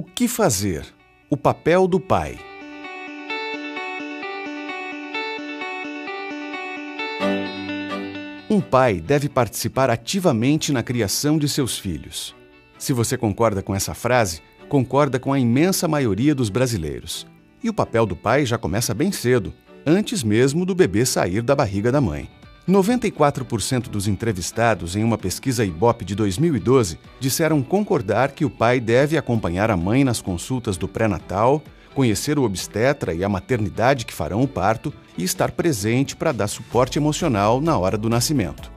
O que fazer? O papel do pai. Um pai deve participar ativamente na criação de seus filhos. Se você concorda com essa frase, concorda com a imensa maioria dos brasileiros. E o papel do pai já começa bem cedo, antes mesmo do bebê sair da barriga da mãe. 94% dos entrevistados em uma pesquisa Ibope de 2012 disseram concordar que o pai deve acompanhar a mãe nas consultas do pré-natal, conhecer o obstetra e a maternidade que farão o parto e estar presente para dar suporte emocional na hora do nascimento.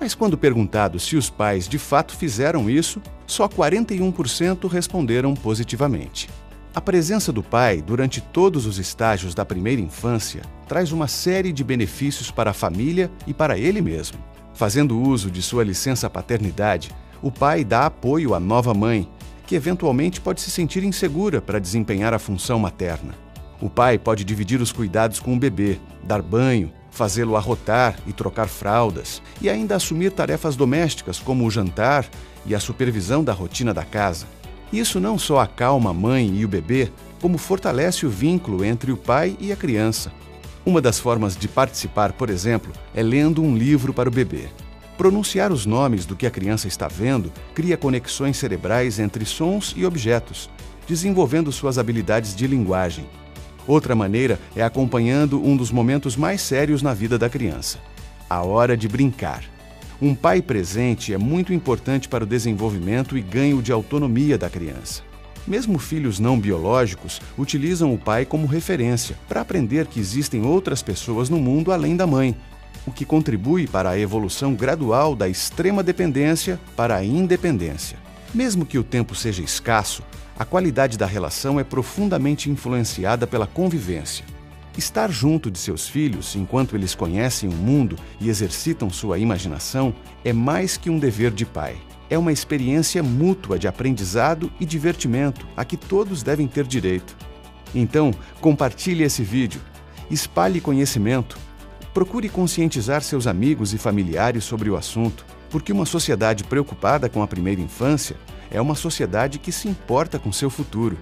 Mas quando perguntado se os pais de fato fizeram isso, só 41% responderam positivamente. A presença do pai durante todos os estágios da primeira infância traz uma série de benefícios para a família e para ele mesmo. Fazendo uso de sua licença paternidade, o pai dá apoio à nova mãe, que eventualmente pode se sentir insegura para desempenhar a função materna. O pai pode dividir os cuidados com o bebê, dar banho, fazê-lo arrotar e trocar fraldas, e ainda assumir tarefas domésticas como o jantar e a supervisão da rotina da casa. Isso não só acalma a mãe e o bebê, como fortalece o vínculo entre o pai e a criança. Uma das formas de participar, por exemplo, é lendo um livro para o bebê. Pronunciar os nomes do que a criança está vendo cria conexões cerebrais entre sons e objetos, desenvolvendo suas habilidades de linguagem. Outra maneira é acompanhando um dos momentos mais sérios na vida da criança a hora de brincar. Um pai presente é muito importante para o desenvolvimento e ganho de autonomia da criança. Mesmo filhos não biológicos utilizam o pai como referência para aprender que existem outras pessoas no mundo além da mãe, o que contribui para a evolução gradual da extrema dependência para a independência. Mesmo que o tempo seja escasso, a qualidade da relação é profundamente influenciada pela convivência. Estar junto de seus filhos enquanto eles conhecem o mundo e exercitam sua imaginação é mais que um dever de pai. É uma experiência mútua de aprendizado e divertimento a que todos devem ter direito. Então, compartilhe esse vídeo, espalhe conhecimento, procure conscientizar seus amigos e familiares sobre o assunto, porque uma sociedade preocupada com a primeira infância é uma sociedade que se importa com seu futuro.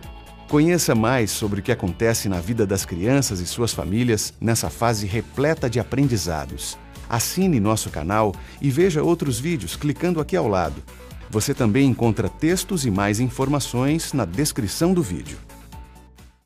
Conheça mais sobre o que acontece na vida das crianças e suas famílias nessa fase repleta de aprendizados. Assine nosso canal e veja outros vídeos clicando aqui ao lado. Você também encontra textos e mais informações na descrição do vídeo.